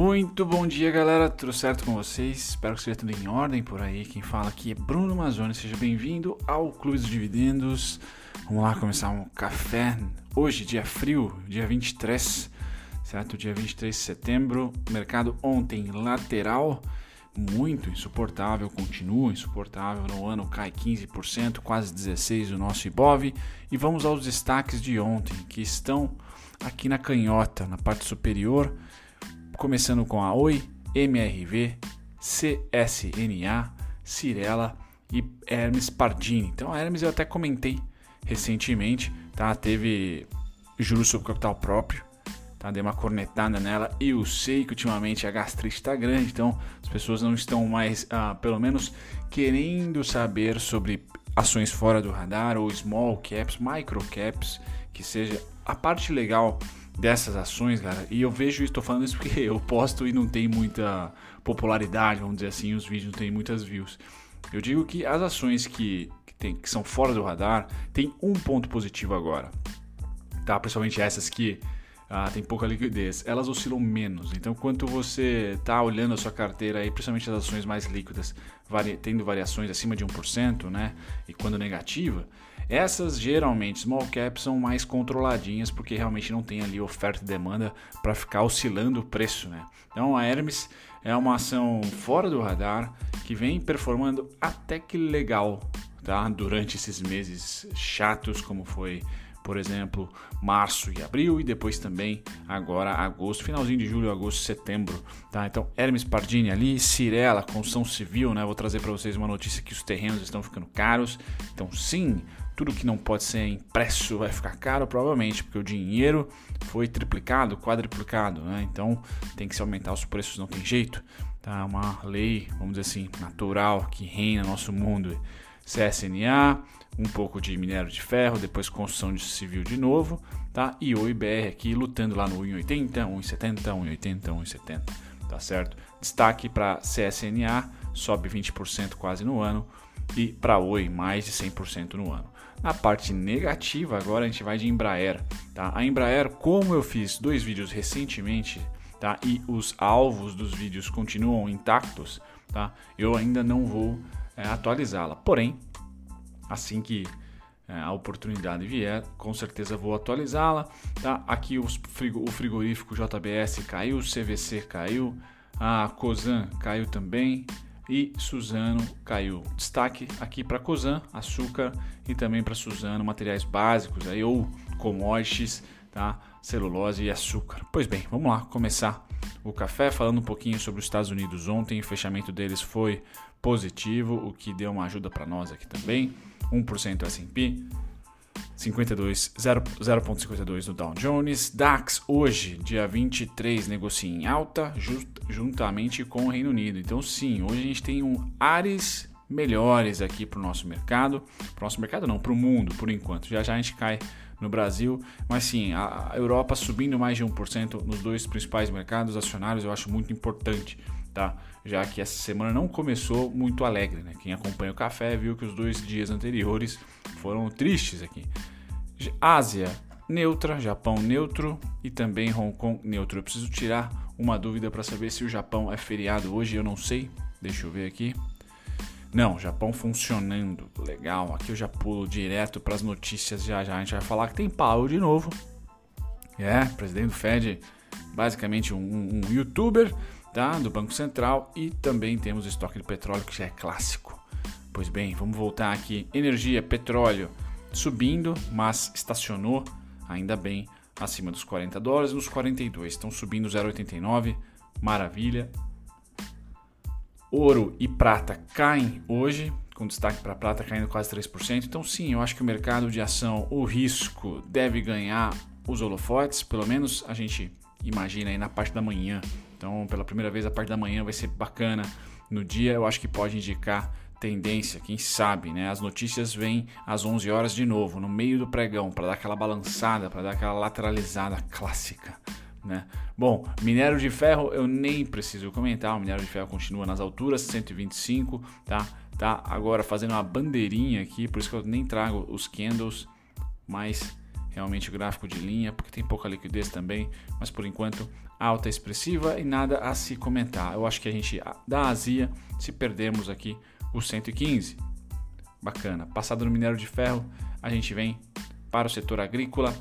Muito bom dia, galera. Tudo certo com vocês? Espero que esteja tudo em ordem por aí. Quem fala aqui é Bruno Mazzoni. Seja bem-vindo ao Clube dos Dividendos. Vamos lá começar um café. Hoje, dia frio, dia 23, certo? Dia 23 de setembro. Mercado ontem lateral, muito insuportável, continua insuportável. No ano cai 15%, quase 16% o nosso Ibov. E vamos aos destaques de ontem, que estão aqui na canhota, na parte superior começando com a Oi, MRV, CSNA, Cirela e Hermes Pardini. Então a Hermes eu até comentei recentemente, tá? Teve juros sobre capital próprio, tá? Dei uma cornetada nela e eu sei que ultimamente a gastrite está grande, então as pessoas não estão mais, ah, pelo menos, querendo saber sobre ações fora do radar ou small caps, micro caps, que seja a parte legal dessas ações, cara. E eu vejo isso, tô falando isso porque eu posto e não tem muita popularidade, vamos dizer assim, os vídeos não tem muitas views. Eu digo que as ações que, que, tem, que são fora do radar tem um ponto positivo agora, tá? Principalmente essas que ah, tem pouca liquidez, elas oscilam menos. Então, quanto você está olhando a sua carteira aí, principalmente as ações mais líquidas, vari, tendo variações acima de 1%, né? E quando negativa, essas geralmente small caps são mais controladinhas porque realmente não tem ali oferta e demanda para ficar oscilando o preço, né? Então a Hermes é uma ação fora do radar que vem performando até que legal, tá? Durante esses meses chatos como foi por exemplo, março e abril e depois também agora agosto, finalzinho de julho, agosto, setembro, tá? Então, Hermes Pardini ali, Cirela, construção civil, né? Vou trazer para vocês uma notícia que os terrenos estão ficando caros. Então, sim, tudo que não pode ser impresso vai ficar caro, provavelmente, porque o dinheiro foi triplicado, quadriplicado, né? Então tem que se aumentar os preços, não tem jeito. Tá uma lei, vamos dizer assim, natural que reina no nosso mundo. CSNA, um pouco de minério de ferro, depois construção de civil de novo, tá? E o IBR aqui lutando lá no 1,80, 1,70, 1,80, 1,70, tá certo? Destaque para CSNA, sobe 20% quase no ano, e para Oi mais de 100% no ano. Na parte negativa, agora a gente vai de Embraer. Tá? A Embraer, como eu fiz dois vídeos recentemente, tá? e os alvos dos vídeos continuam intactos, tá? eu ainda não vou é, atualizá-la. Porém, assim que é, a oportunidade vier, com certeza vou atualizá-la. Tá? Aqui os, o frigorífico JBS caiu, o CVC caiu, a Cosan caiu também e Suzano caiu. Destaque aqui para Cosan, açúcar e também para Suzano, materiais básicos aí, ou commodities, tá? celulose e açúcar. Pois bem, vamos lá começar o café falando um pouquinho sobre os Estados Unidos ontem. O fechamento deles foi positivo, o que deu uma ajuda para nós aqui também. 1% S&P, 0,52 no Dow Jones. DAX hoje, dia 23, negocia em alta, just, juntamente com o Reino Unido. Então, sim, hoje a gente tem um ares melhores aqui para o nosso mercado. Para o nosso mercado, não, para o mundo, por enquanto. Já já a gente cai no Brasil, mas sim, a Europa subindo mais de 1% nos dois principais mercados acionários, eu acho muito importante tá? Já que essa semana não começou muito alegre, né? Quem acompanha o café viu que os dois dias anteriores foram tristes aqui. Ásia neutra, Japão neutro e também Hong Kong neutro. Eu preciso tirar uma dúvida para saber se o Japão é feriado hoje, eu não sei. Deixa eu ver aqui. Não, Japão funcionando, legal. Aqui eu já pulo direto para as notícias já já. A gente vai falar que tem pau de novo. É, presidente do Fed, basicamente um, um youtuber tá? do Banco Central e também temos o estoque de petróleo que já é clássico. Pois bem, vamos voltar aqui. Energia, petróleo subindo, mas estacionou ainda bem acima dos 40 dólares, nos 42 estão subindo 0,89, maravilha. Ouro e prata caem hoje, com destaque para prata caindo quase 3%. Então sim, eu acho que o mercado de ação, o risco deve ganhar os holofotes, pelo menos a gente imagina aí na parte da manhã então, pela primeira vez, a parte da manhã vai ser bacana. No dia, eu acho que pode indicar tendência, quem sabe, né? As notícias vêm às 11 horas de novo, no meio do pregão, para dar aquela balançada, para dar aquela lateralizada clássica, né? Bom, minério de ferro eu nem preciso comentar, o minério de ferro continua nas alturas, 125, tá? Tá agora fazendo uma bandeirinha aqui, por isso que eu nem trago os candles, mas realmente o gráfico de linha, porque tem pouca liquidez também, mas por enquanto alta expressiva e nada a se comentar. Eu acho que a gente dá azia se perdermos aqui o 115. Bacana. Passado no minério de ferro, a gente vem para o setor agrícola.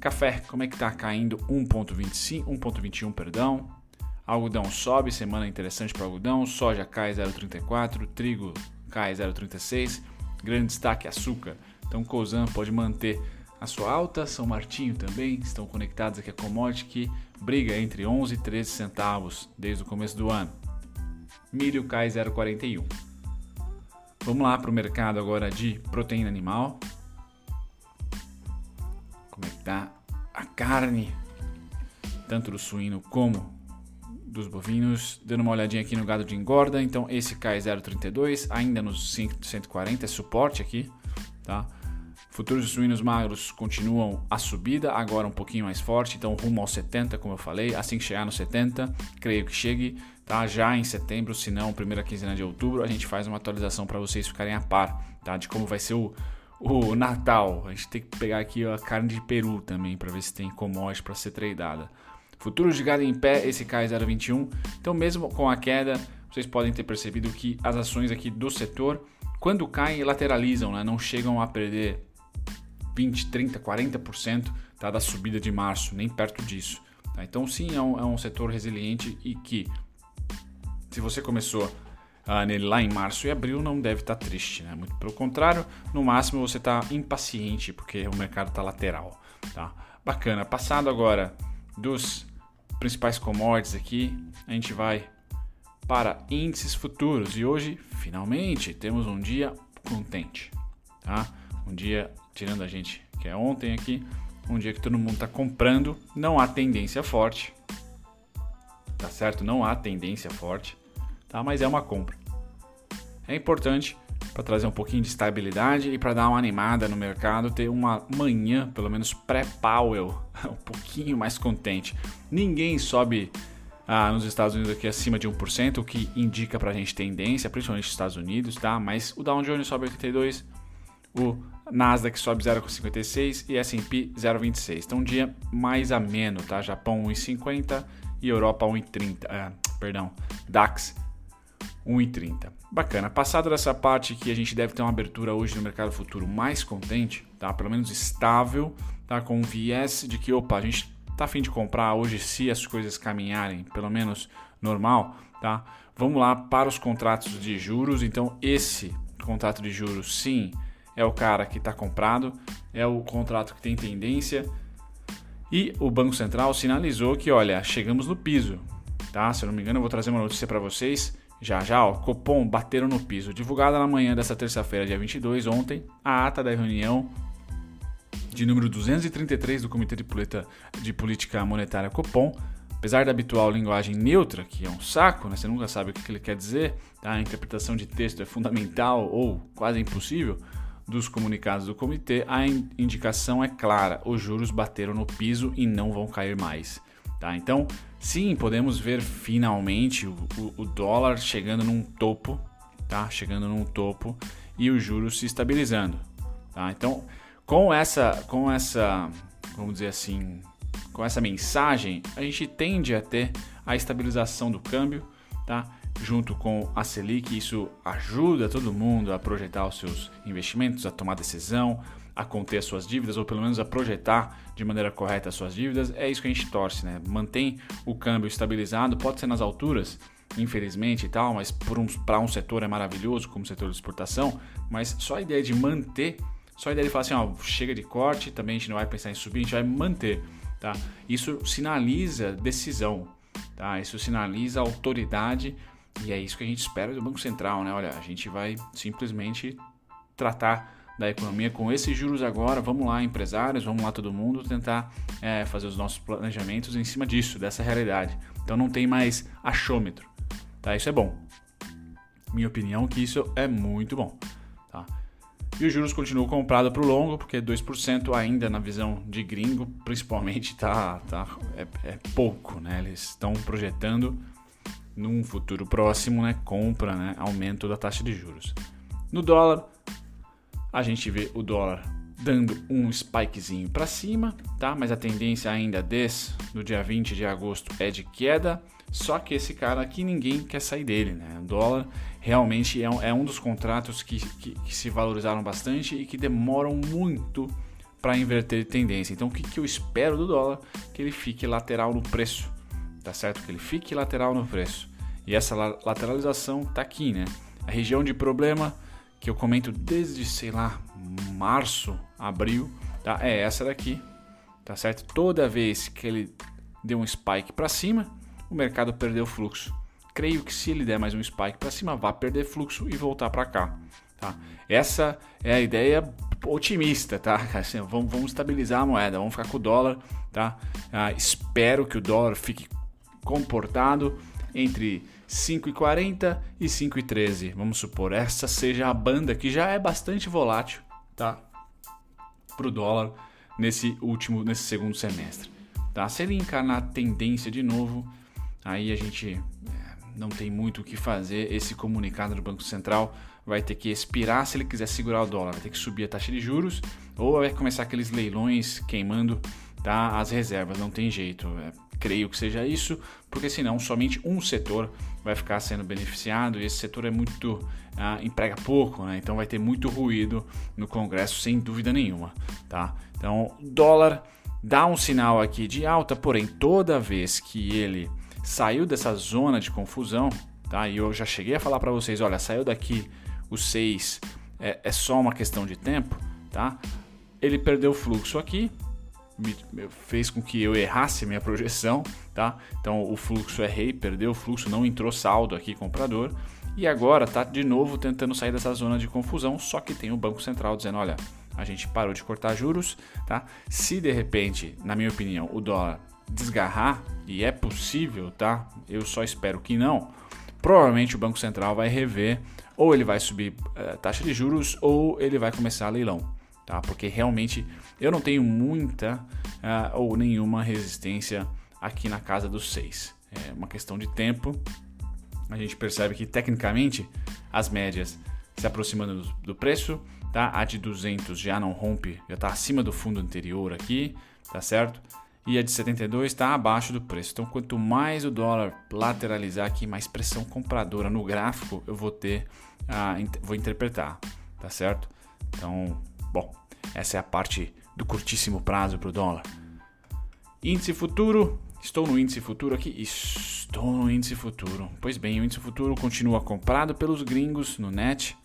Café, como é que está caindo? 1.25, 1.21, perdão. Algodão sobe, semana interessante para algodão. Soja cai 0,34, trigo cai 0,36. Grande destaque açúcar. Então Cosan pode manter a sua alta, São Martinho também estão conectados aqui a commodity que briga entre 11 e 13 centavos desde o começo do ano. Milho cai 0,41. Vamos lá para o mercado agora de proteína animal. Como é que tá a carne, tanto do suíno como dos bovinos, dando uma olhadinha aqui no gado de engorda, então esse cai 0,32, ainda nos 140, é suporte aqui, tá? Futuros de suínos magros continuam a subida, agora um pouquinho mais forte, então rumo aos 70, como eu falei. Assim que chegar no 70, creio que chegue tá? já em setembro, se não, primeira quinzena de outubro, a gente faz uma atualização para vocês ficarem a par tá? de como vai ser o, o Natal. A gente tem que pegar aqui a carne de peru também para ver se tem commodity para ser tradeada. Futuros de gado em pé, esse cai 0,21. Então, mesmo com a queda, vocês podem ter percebido que as ações aqui do setor, quando caem, lateralizam, né? não chegam a perder 20, 30, 40% tá, da subida de março, nem perto disso. Tá? Então, sim, é um, é um, setor resiliente e que, se você começou uh, nele lá em março e abril, não deve estar tá triste. Né? Muito pelo contrário, no máximo você está impaciente porque o mercado está lateral. Tá? Bacana. Passado agora dos principais commodities aqui, a gente vai para índices futuros e hoje, finalmente, temos um dia contente. Tá? Um dia tirando a gente que é ontem aqui, um dia que todo mundo está comprando, não há tendência forte, tá certo? Não há tendência forte, tá? Mas é uma compra. É importante para trazer um pouquinho de estabilidade e para dar uma animada no mercado, ter uma manhã, pelo menos pré-Powell, um pouquinho mais contente. Ninguém sobe ah, nos Estados Unidos aqui acima de 1%, o que indica para a gente tendência, principalmente nos Estados Unidos, tá? Mas o Dow Jones sobe 82, o Nasdaq sobe 0,56 e S&P 0,26. Então um dia mais ameno, tá? Japão 1,50 e Europa 1,30. É, perdão, DAX 1,30. Bacana. Passado dessa parte que a gente deve ter uma abertura hoje no mercado futuro mais contente, tá? Pelo menos estável, tá? Com um viés de que, opa, a gente tá afim de comprar hoje se as coisas caminharem, pelo menos normal, tá? Vamos lá para os contratos de juros. Então esse contrato de juros, sim, é o cara que está comprado, é o contrato que tem tendência. E o Banco Central sinalizou que, olha, chegamos no piso, tá? Se eu não me engano, eu vou trazer uma notícia para vocês. Já já, ó, Copom bateram no piso. Divulgada na manhã dessa terça-feira, dia 22, ontem, a ata da reunião de número 233 do Comitê de, Política, Monetária Copom, apesar da habitual linguagem neutra, que é um saco, né? você nunca sabe o que ele quer dizer, tá? a interpretação de texto é fundamental ou quase impossível, dos comunicados do comitê, a indicação é clara: os juros bateram no piso e não vão cair mais. Tá? Então, sim, podemos ver finalmente o, o, o dólar chegando num topo, tá? chegando num topo e os juros se estabilizando. Tá? Então, com essa, com essa, vamos dizer assim, com essa mensagem, a gente tende a ter a estabilização do câmbio, tá? Junto com a Selic, isso ajuda todo mundo a projetar os seus investimentos, a tomar decisão, a conter as suas dívidas, ou pelo menos a projetar de maneira correta as suas dívidas. É isso que a gente torce, né? Mantém o câmbio estabilizado, pode ser nas alturas, infelizmente e tal, mas para um, um setor é maravilhoso, como o setor de exportação, mas só a ideia de manter, só a ideia de falar assim, ó, chega de corte, também a gente não vai pensar em subir, a gente vai manter, tá? Isso sinaliza decisão, tá? Isso sinaliza autoridade e é isso que a gente espera do Banco Central, né? Olha, a gente vai simplesmente tratar da economia com esses juros agora. Vamos lá, empresários, vamos lá todo mundo tentar é, fazer os nossos planejamentos em cima disso, dessa realidade. Então não tem mais achômetro, tá? Isso é bom. Minha opinião é que isso é muito bom, tá? E os juros continuam comprados para o longo, porque 2% ainda na visão de gringo, principalmente, tá, tá, é, é pouco, né? Eles estão projetando num futuro próximo, né, compra, né, aumento da taxa de juros. No dólar, a gente vê o dólar dando um spikezinho para cima, tá? Mas a tendência ainda desde no dia 20 de agosto é de queda. Só que esse cara aqui ninguém quer sair dele, né? O dólar realmente é um, é um dos contratos que, que, que, se valorizaram bastante e que demoram muito para inverter tendência. Então o que, que eu espero do dólar? Que ele fique lateral no preço, tá certo? Que ele fique lateral no preço. E essa lateralização tá aqui, né? A região de problema que eu comento desde, sei lá, março, abril, tá? É essa daqui, tá certo? Toda vez que ele deu um spike para cima, o mercado perdeu fluxo. Creio que se ele der mais um spike para cima, vai perder fluxo e voltar para cá, tá? Essa é a ideia otimista, tá? Assim, vamos, vamos, estabilizar a moeda, vamos ficar com o dólar, tá? Ah, espero que o dólar fique comportado entre 5,40 e 5,13. Vamos supor, essa seja a banda que já é bastante volátil, tá? Para o dólar nesse último, nesse segundo semestre. Tá? Se ele encarnar a tendência de novo, aí a gente é, não tem muito o que fazer. Esse comunicado do Banco Central vai ter que expirar se ele quiser segurar o dólar, vai ter que subir a taxa de juros ou vai começar aqueles leilões queimando tá, as reservas. Não tem jeito. É, creio que seja isso, porque senão somente um setor vai ficar sendo beneficiado e esse setor é muito ah, emprega pouco, né? então vai ter muito ruído no Congresso sem dúvida nenhuma, tá? Então dólar dá um sinal aqui de alta, porém toda vez que ele saiu dessa zona de confusão, tá? E eu já cheguei a falar para vocês, olha, saiu daqui os 6 é, é só uma questão de tempo, tá? Ele perdeu o fluxo aqui, fez com que eu errasse minha projeção, tá? Então o fluxo errei, perdeu o fluxo, não entrou saldo aqui comprador e agora tá de novo tentando sair dessa zona de confusão, só que tem o Banco Central dizendo, olha, a gente parou de cortar juros, tá? Se de repente, na minha opinião, o dólar desgarrar e é possível, tá? Eu só espero que não. Provavelmente o Banco Central vai rever ou ele vai subir uh, taxa de juros ou ele vai começar leilão tá? Porque realmente eu não tenho muita uh, ou nenhuma resistência aqui na casa dos 6. É uma questão de tempo. A gente percebe que tecnicamente as médias se aproximando do, do preço, tá? A de 200 já não rompe, já está acima do fundo anterior aqui, tá certo? E a de 72 está abaixo do preço. Então, quanto mais o dólar lateralizar aqui, mais pressão compradora no gráfico eu vou ter, uh, vou interpretar, tá certo? Então, Bom, essa é a parte do curtíssimo prazo para o dólar. Índice futuro, estou no índice futuro aqui, estou no índice futuro. Pois bem, o índice futuro continua comprado pelos gringos no net,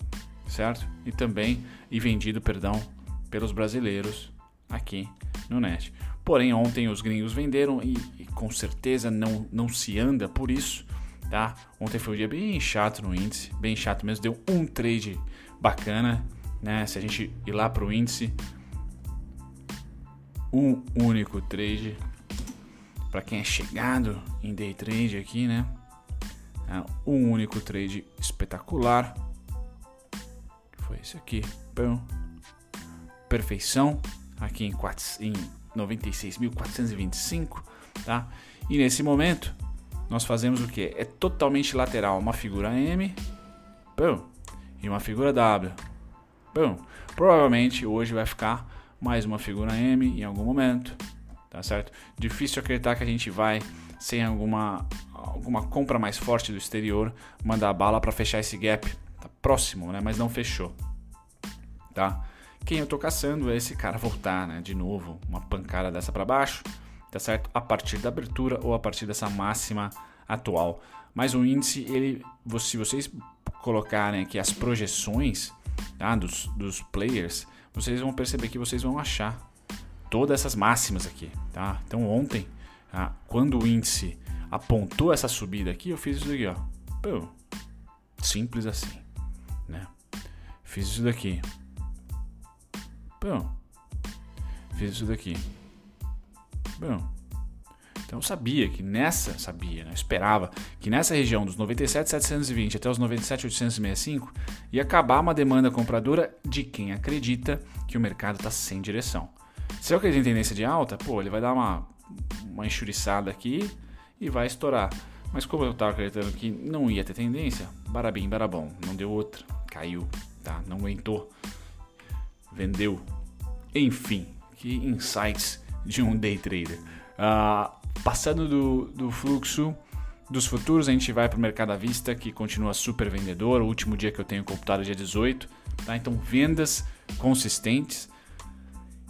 certo? E também e vendido, perdão, pelos brasileiros aqui no net. Porém, ontem os gringos venderam e, e, com certeza não, não se anda por isso, tá? Ontem foi um dia bem chato no índice, bem chato mesmo, deu um trade bacana né? Se a gente ir lá para o índice, um único trade para quem é chegado em day trade aqui, né? É um único trade espetacular. Foi esse aqui. Bom. Perfeição. Aqui em, em 96.425, tá? E nesse momento, nós fazemos o que? É totalmente lateral. Uma figura M. Bom. E uma figura W. Bom, provavelmente hoje vai ficar mais uma figura M em algum momento, tá certo? Difícil acreditar que a gente vai sem alguma alguma compra mais forte do exterior mandar bala para fechar esse gap. Tá próximo, né? Mas não fechou, tá? Quem eu tô caçando é esse cara voltar, né? De novo, uma pancada dessa para baixo, tá certo? A partir da abertura ou a partir dessa máxima atual. Mas o índice, ele, se vocês colocarem aqui as projeções tá? dos, dos players, vocês vão perceber que vocês vão achar todas essas máximas aqui. Tá? Então ontem, tá? quando o índice apontou essa subida aqui, eu fiz isso daqui. Ó. Pô, simples assim. Né? Fiz isso daqui. Pô, fiz isso daqui. Bom, então eu sabia que nessa, sabia, né? esperava que nessa região dos 97,720 até os 97,865 ia acabar uma demanda compradora de quem acredita que o mercado está sem direção. Se é o que tem tendência de alta, pô, ele vai dar uma, uma enxuriçada aqui e vai estourar. Mas como eu estava acreditando que não ia ter tendência, barabim, barabom, não deu outra, caiu, tá? Não aguentou, vendeu. Enfim, que insights de um day trader. Uh, passando do, do fluxo dos futuros, a gente vai para o mercado à vista, que continua super vendedor. O último dia que eu tenho computado é dia 18. Tá? Então, vendas consistentes.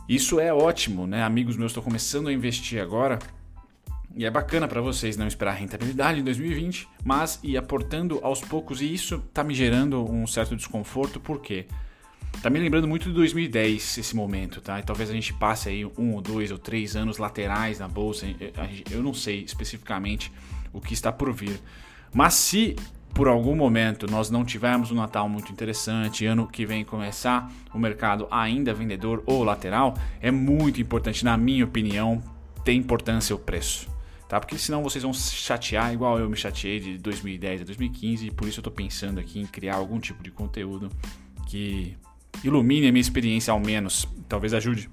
Isso é ótimo, né? Amigos meus, estou começando a investir agora. E é bacana para vocês não esperar rentabilidade em 2020, mas ir aportando aos poucos. E isso está me gerando um certo desconforto, porque tá me lembrando muito de 2010 esse momento, tá? E talvez a gente passe aí um ou dois ou três anos laterais na bolsa. Eu não sei especificamente o que está por vir. Mas se por algum momento nós não tivermos um Natal muito interessante, ano que vem começar o mercado ainda vendedor ou lateral, é muito importante, na minha opinião, ter importância o preço. Tá? Porque senão vocês vão se chatear igual eu me chateei de 2010 a 2015 e por isso eu estou pensando aqui em criar algum tipo de conteúdo que ilumine a minha experiência ao menos, talvez ajude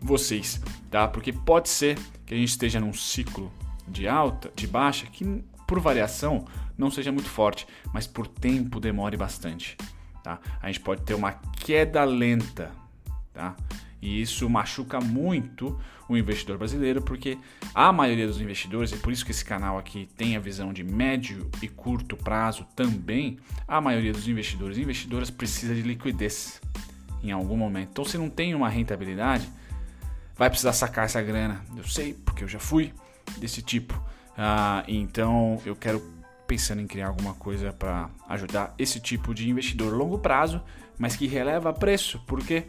vocês, tá? Porque pode ser que a gente esteja num ciclo de alta, de baixa, que por variação não seja muito forte, mas por tempo demore bastante. Tá? A gente pode ter uma queda lenta, tá? E isso machuca muito o investidor brasileiro, porque a maioria dos investidores, e por isso que esse canal aqui tem a visão de médio e curto prazo também, a maioria dos investidores e investidoras precisa de liquidez em algum momento. Então, se não tem uma rentabilidade, vai precisar sacar essa grana. Eu sei, porque eu já fui desse tipo. Ah, então eu quero pensando em criar alguma coisa para ajudar esse tipo de investidor longo prazo, mas que releva preço, porque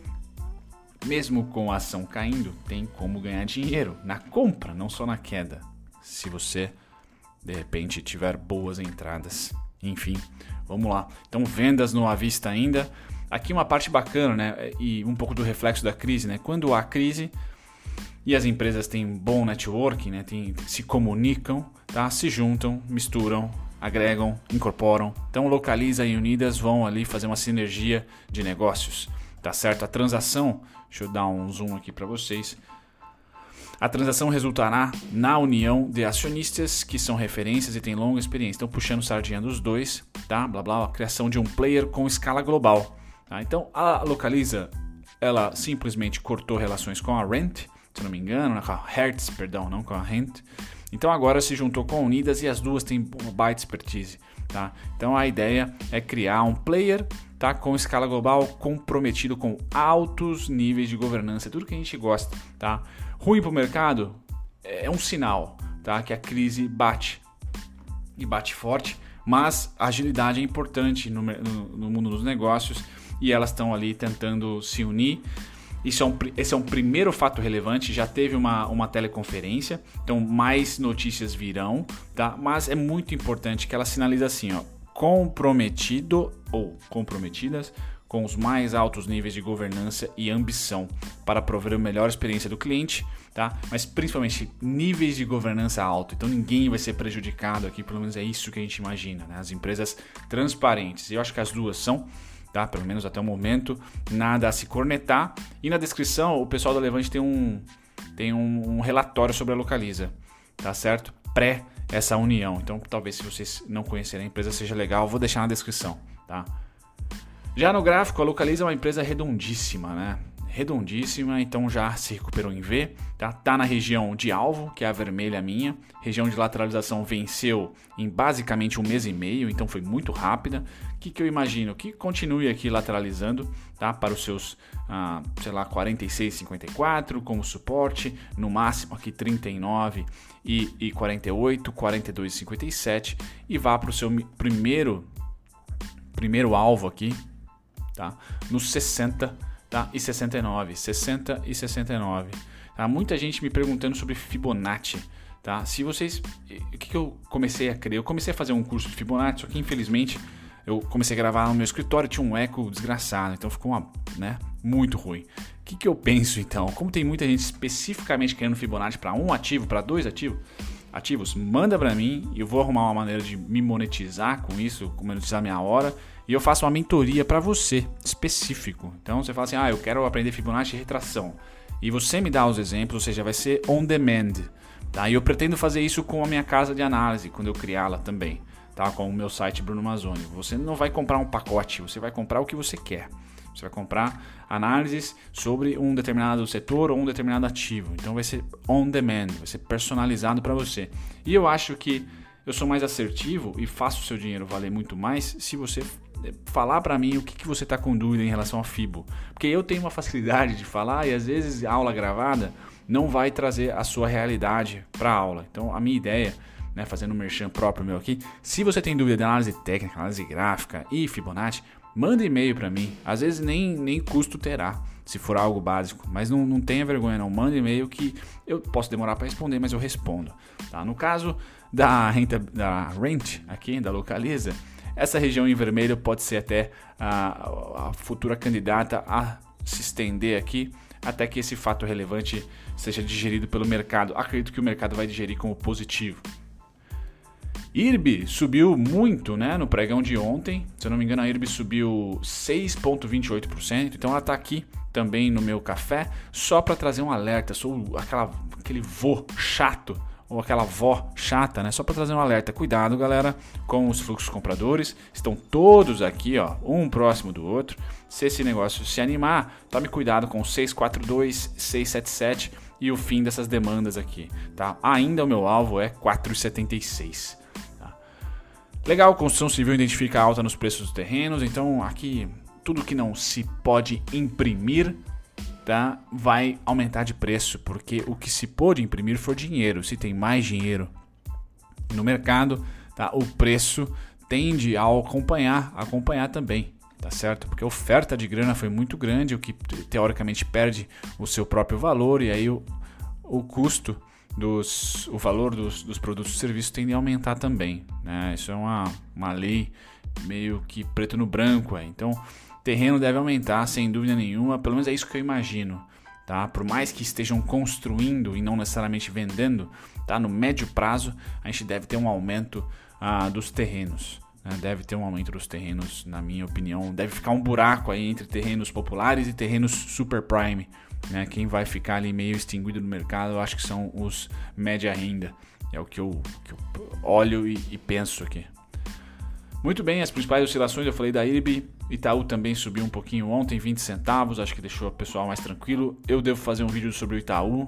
mesmo com a ação caindo, tem como ganhar dinheiro na compra, não só na queda. Se você de repente tiver boas entradas. Enfim, vamos lá. Então vendas no à vista ainda. Aqui uma parte bacana, né? E um pouco do reflexo da crise, né? Quando há crise, e as empresas têm bom networking, né? Tem, se comunicam, tá? se juntam, misturam, agregam, incorporam. Então, Localiza e Unidas vão ali fazer uma sinergia de negócios, tá certo? A transação, deixa eu dar um zoom aqui para vocês. A transação resultará na união de acionistas que são referências e têm longa experiência. Então, puxando sardinha dos dois, tá? Blá blá, a criação de um player com escala global. Tá? Então, a Localiza, ela simplesmente cortou relações com a Rent, se não me engano, com a Hertz, perdão, não com a Rent. Então agora se juntou com a Unidas e as duas têm baita expertise. Tá? Então a ideia é criar um player tá? com escala global comprometido com altos níveis de governança, tudo que a gente gosta. Tá? Ruim para o mercado é um sinal tá? que a crise bate e bate forte, mas agilidade é importante no, no, no mundo dos negócios e elas estão ali tentando se unir isso é um, esse é um primeiro fato relevante. Já teve uma, uma teleconferência, então mais notícias virão, tá? Mas é muito importante que ela sinalize assim, ó, comprometido ou comprometidas com os mais altos níveis de governança e ambição para prover a melhor experiência do cliente, tá? Mas principalmente níveis de governança alto. Então ninguém vai ser prejudicado aqui, pelo menos é isso que a gente imagina, né? As empresas transparentes. Eu acho que as duas são tá? Pelo menos até o momento, nada a se cornetar. E na descrição, o pessoal da Levante tem um, tem um, um relatório sobre a Localiza, tá certo? Pré essa união. Então, talvez se vocês não conhecerem a empresa seja legal, vou deixar na descrição, tá? Já no gráfico, a Localiza é uma empresa redondíssima, né? redondíssima, então já se recuperou em V, tá? Tá na região de alvo, que é a vermelha minha. Região de lateralização venceu em basicamente um mês e meio, então foi muito rápida. O que, que eu imagino? Que continue aqui lateralizando, tá? Para os seus, ah, sei lá, 46,54 como suporte, no máximo aqui 39 e, e 48, 42,57 e vá para o seu primeiro primeiro alvo aqui, tá? No 60 tá? e 69, 60 e 69. Tá? Muita gente me perguntando sobre Fibonacci. Tá? Se vocês. O que, que eu comecei a crer? Eu comecei a fazer um curso de Fibonacci, só que infelizmente eu comecei a gravar no meu escritório tinha um eco desgraçado, então ficou uma, né, muito ruim. O que, que eu penso então? Como tem muita gente especificamente querendo Fibonacci para um ativo, para dois ativos, ativos, manda para mim e eu vou arrumar uma maneira de me monetizar com isso, monetizar minha hora e eu faço uma mentoria para você, específico. Então você fala assim: ah, eu quero aprender Fibonacci e retração. E você me dá os exemplos, ou seja, vai ser on demand. Tá? E eu pretendo fazer isso com a minha casa de análise, quando eu criá-la também, tá? com o meu site Bruno Mazzoni. Você não vai comprar um pacote, você vai comprar o que você quer. Você vai comprar análises sobre um determinado setor ou um determinado ativo. Então vai ser on demand, vai ser personalizado para você. E eu acho que eu sou mais assertivo e faço o seu dinheiro valer muito mais se você falar para mim o que, que você está com dúvida em relação ao FIBO. Porque eu tenho uma facilidade de falar e às vezes a aula gravada não vai trazer a sua realidade para a aula. Então a minha ideia, né, fazendo um merchan próprio meu aqui, se você tem dúvida de análise técnica, análise gráfica e Fibonacci, manda e-mail para mim. Às vezes nem, nem custo terá, se for algo básico. Mas não, não tenha vergonha não, manda e-mail que eu posso demorar para responder, mas eu respondo. Tá? No caso da renta da rent aqui, da localiza, essa região em vermelho pode ser até a, a futura candidata a se estender aqui até que esse fato relevante seja digerido pelo mercado. Acredito que o mercado vai digerir como positivo. IRB subiu muito né, no pregão de ontem. Se eu não me engano, a IRB subiu 6,28%. Então ela está aqui também no meu café, só para trazer um alerta. Sou aquela, aquele vô chato ou aquela vó chata, né? Só para trazer um alerta. Cuidado, galera, com os fluxos compradores. Estão todos aqui, ó, um próximo do outro. Se esse negócio se animar, tome cuidado com o 642, 677 e o fim dessas demandas aqui, tá? Ainda o meu alvo é 476. Legal, construção civil identifica alta nos preços dos terrenos, então aqui tudo que não se pode imprimir tá, vai aumentar de preço, porque o que se pôde imprimir foi dinheiro. Se tem mais dinheiro no mercado, tá, o preço tende a acompanhar, acompanhar também, tá certo? Porque a oferta de grana foi muito grande, o que teoricamente perde o seu próprio valor e aí o, o custo dos, o valor dos, dos produtos e serviços tende a aumentar também, né? Isso é uma, uma lei meio que preto no branco, é. Então terreno deve aumentar, sem dúvida nenhuma, pelo menos é isso que eu imagino. Tá? Por mais que estejam construindo e não necessariamente vendendo, tá? no médio prazo a gente deve ter um aumento ah, dos terrenos. Né? Deve ter um aumento dos terrenos, na minha opinião. Deve ficar um buraco aí entre terrenos populares e terrenos super prime. Né? Quem vai ficar ali meio extinguido no mercado, eu acho que são os média renda. É o que eu, que eu olho e, e penso aqui. Muito bem, as principais oscilações eu falei da IRB, Itaú também subiu um pouquinho ontem, 20 centavos, acho que deixou o pessoal mais tranquilo. Eu devo fazer um vídeo sobre o Itaú,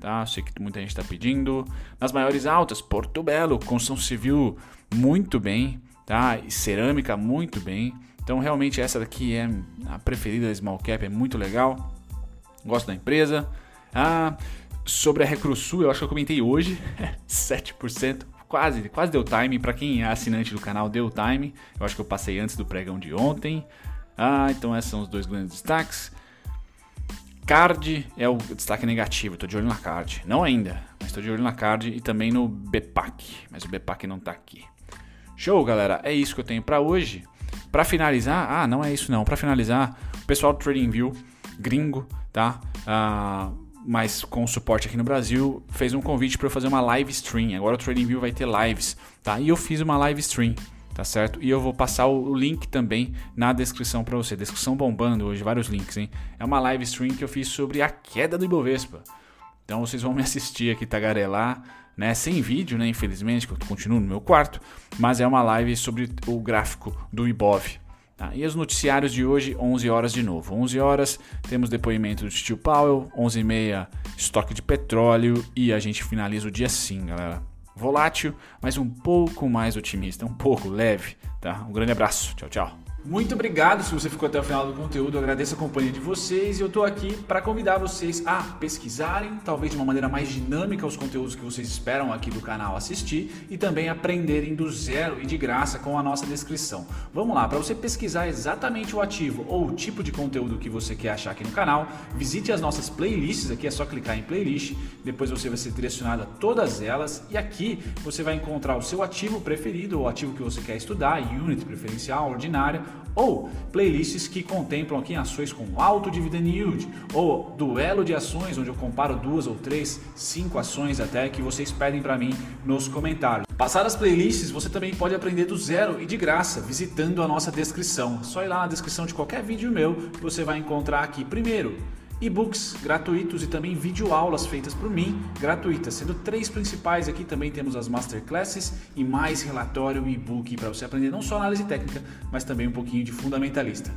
tá? Sei que muita gente está pedindo. Nas maiores altas, Porto Belo, construção civil muito bem, tá? E cerâmica muito bem. Então realmente essa daqui é a preferida da Small Cap, é muito legal. Gosto da empresa. Ah, sobre a Recrusul, eu acho que eu comentei hoje, 7% quase, quase deu time. Para quem é assinante do canal, deu time. Eu acho que eu passei antes do pregão de ontem. Ah, então esses são os dois grandes destaques. Card é o destaque negativo, tô de olho na Card. Não ainda, mas tô de olho na Card e também no BPAC, mas o BPAC não tá aqui. Show, galera, é isso que eu tenho para hoje. Para finalizar, ah, não é isso não. Para finalizar, o pessoal do TradingView gringo, tá? Ah, mas com suporte aqui no Brasil, fez um convite para eu fazer uma live stream. Agora o TradingView vai ter lives, tá? E eu fiz uma live stream, tá certo? E eu vou passar o link também na descrição para você. Descrição bombando hoje, vários links, hein? É uma live stream que eu fiz sobre a queda do Ibovespa. Então vocês vão me assistir aqui tagarelar, né? Sem vídeo, né? Infelizmente, que eu continuo no meu quarto, mas é uma live sobre o gráfico do Ibov, Tá, e os noticiários de hoje, 11 horas de novo. 11 horas temos depoimento do Steel Powell, 11 e meia estoque de petróleo e a gente finaliza o dia sim, galera. Volátil, mas um pouco mais otimista, um pouco leve, tá? Um grande abraço, tchau, tchau. Muito obrigado se você ficou até o final do conteúdo. Eu agradeço a companhia de vocês e eu estou aqui para convidar vocês a pesquisarem, talvez de uma maneira mais dinâmica, os conteúdos que vocês esperam aqui do canal assistir e também aprenderem do zero e de graça com a nossa descrição. Vamos lá, para você pesquisar exatamente o ativo ou o tipo de conteúdo que você quer achar aqui no canal, visite as nossas playlists. Aqui é só clicar em playlist, depois você vai ser direcionado a todas elas e aqui você vai encontrar o seu ativo preferido, o ativo que você quer estudar, unit preferencial, ordinária ou playlists que contemplam aqui ações com alto dividend yield, ou duelo de ações, onde eu comparo duas ou três, cinco ações até que vocês pedem para mim nos comentários. Passar as playlists, você também pode aprender do zero e de graça, visitando a nossa descrição. É só ir lá na descrição de qualquer vídeo meu que você vai encontrar aqui primeiro e-books gratuitos e também videoaulas feitas por mim, gratuitas, sendo três principais aqui também temos as masterclasses e mais relatório e e-book para você aprender não só análise técnica, mas também um pouquinho de fundamentalista.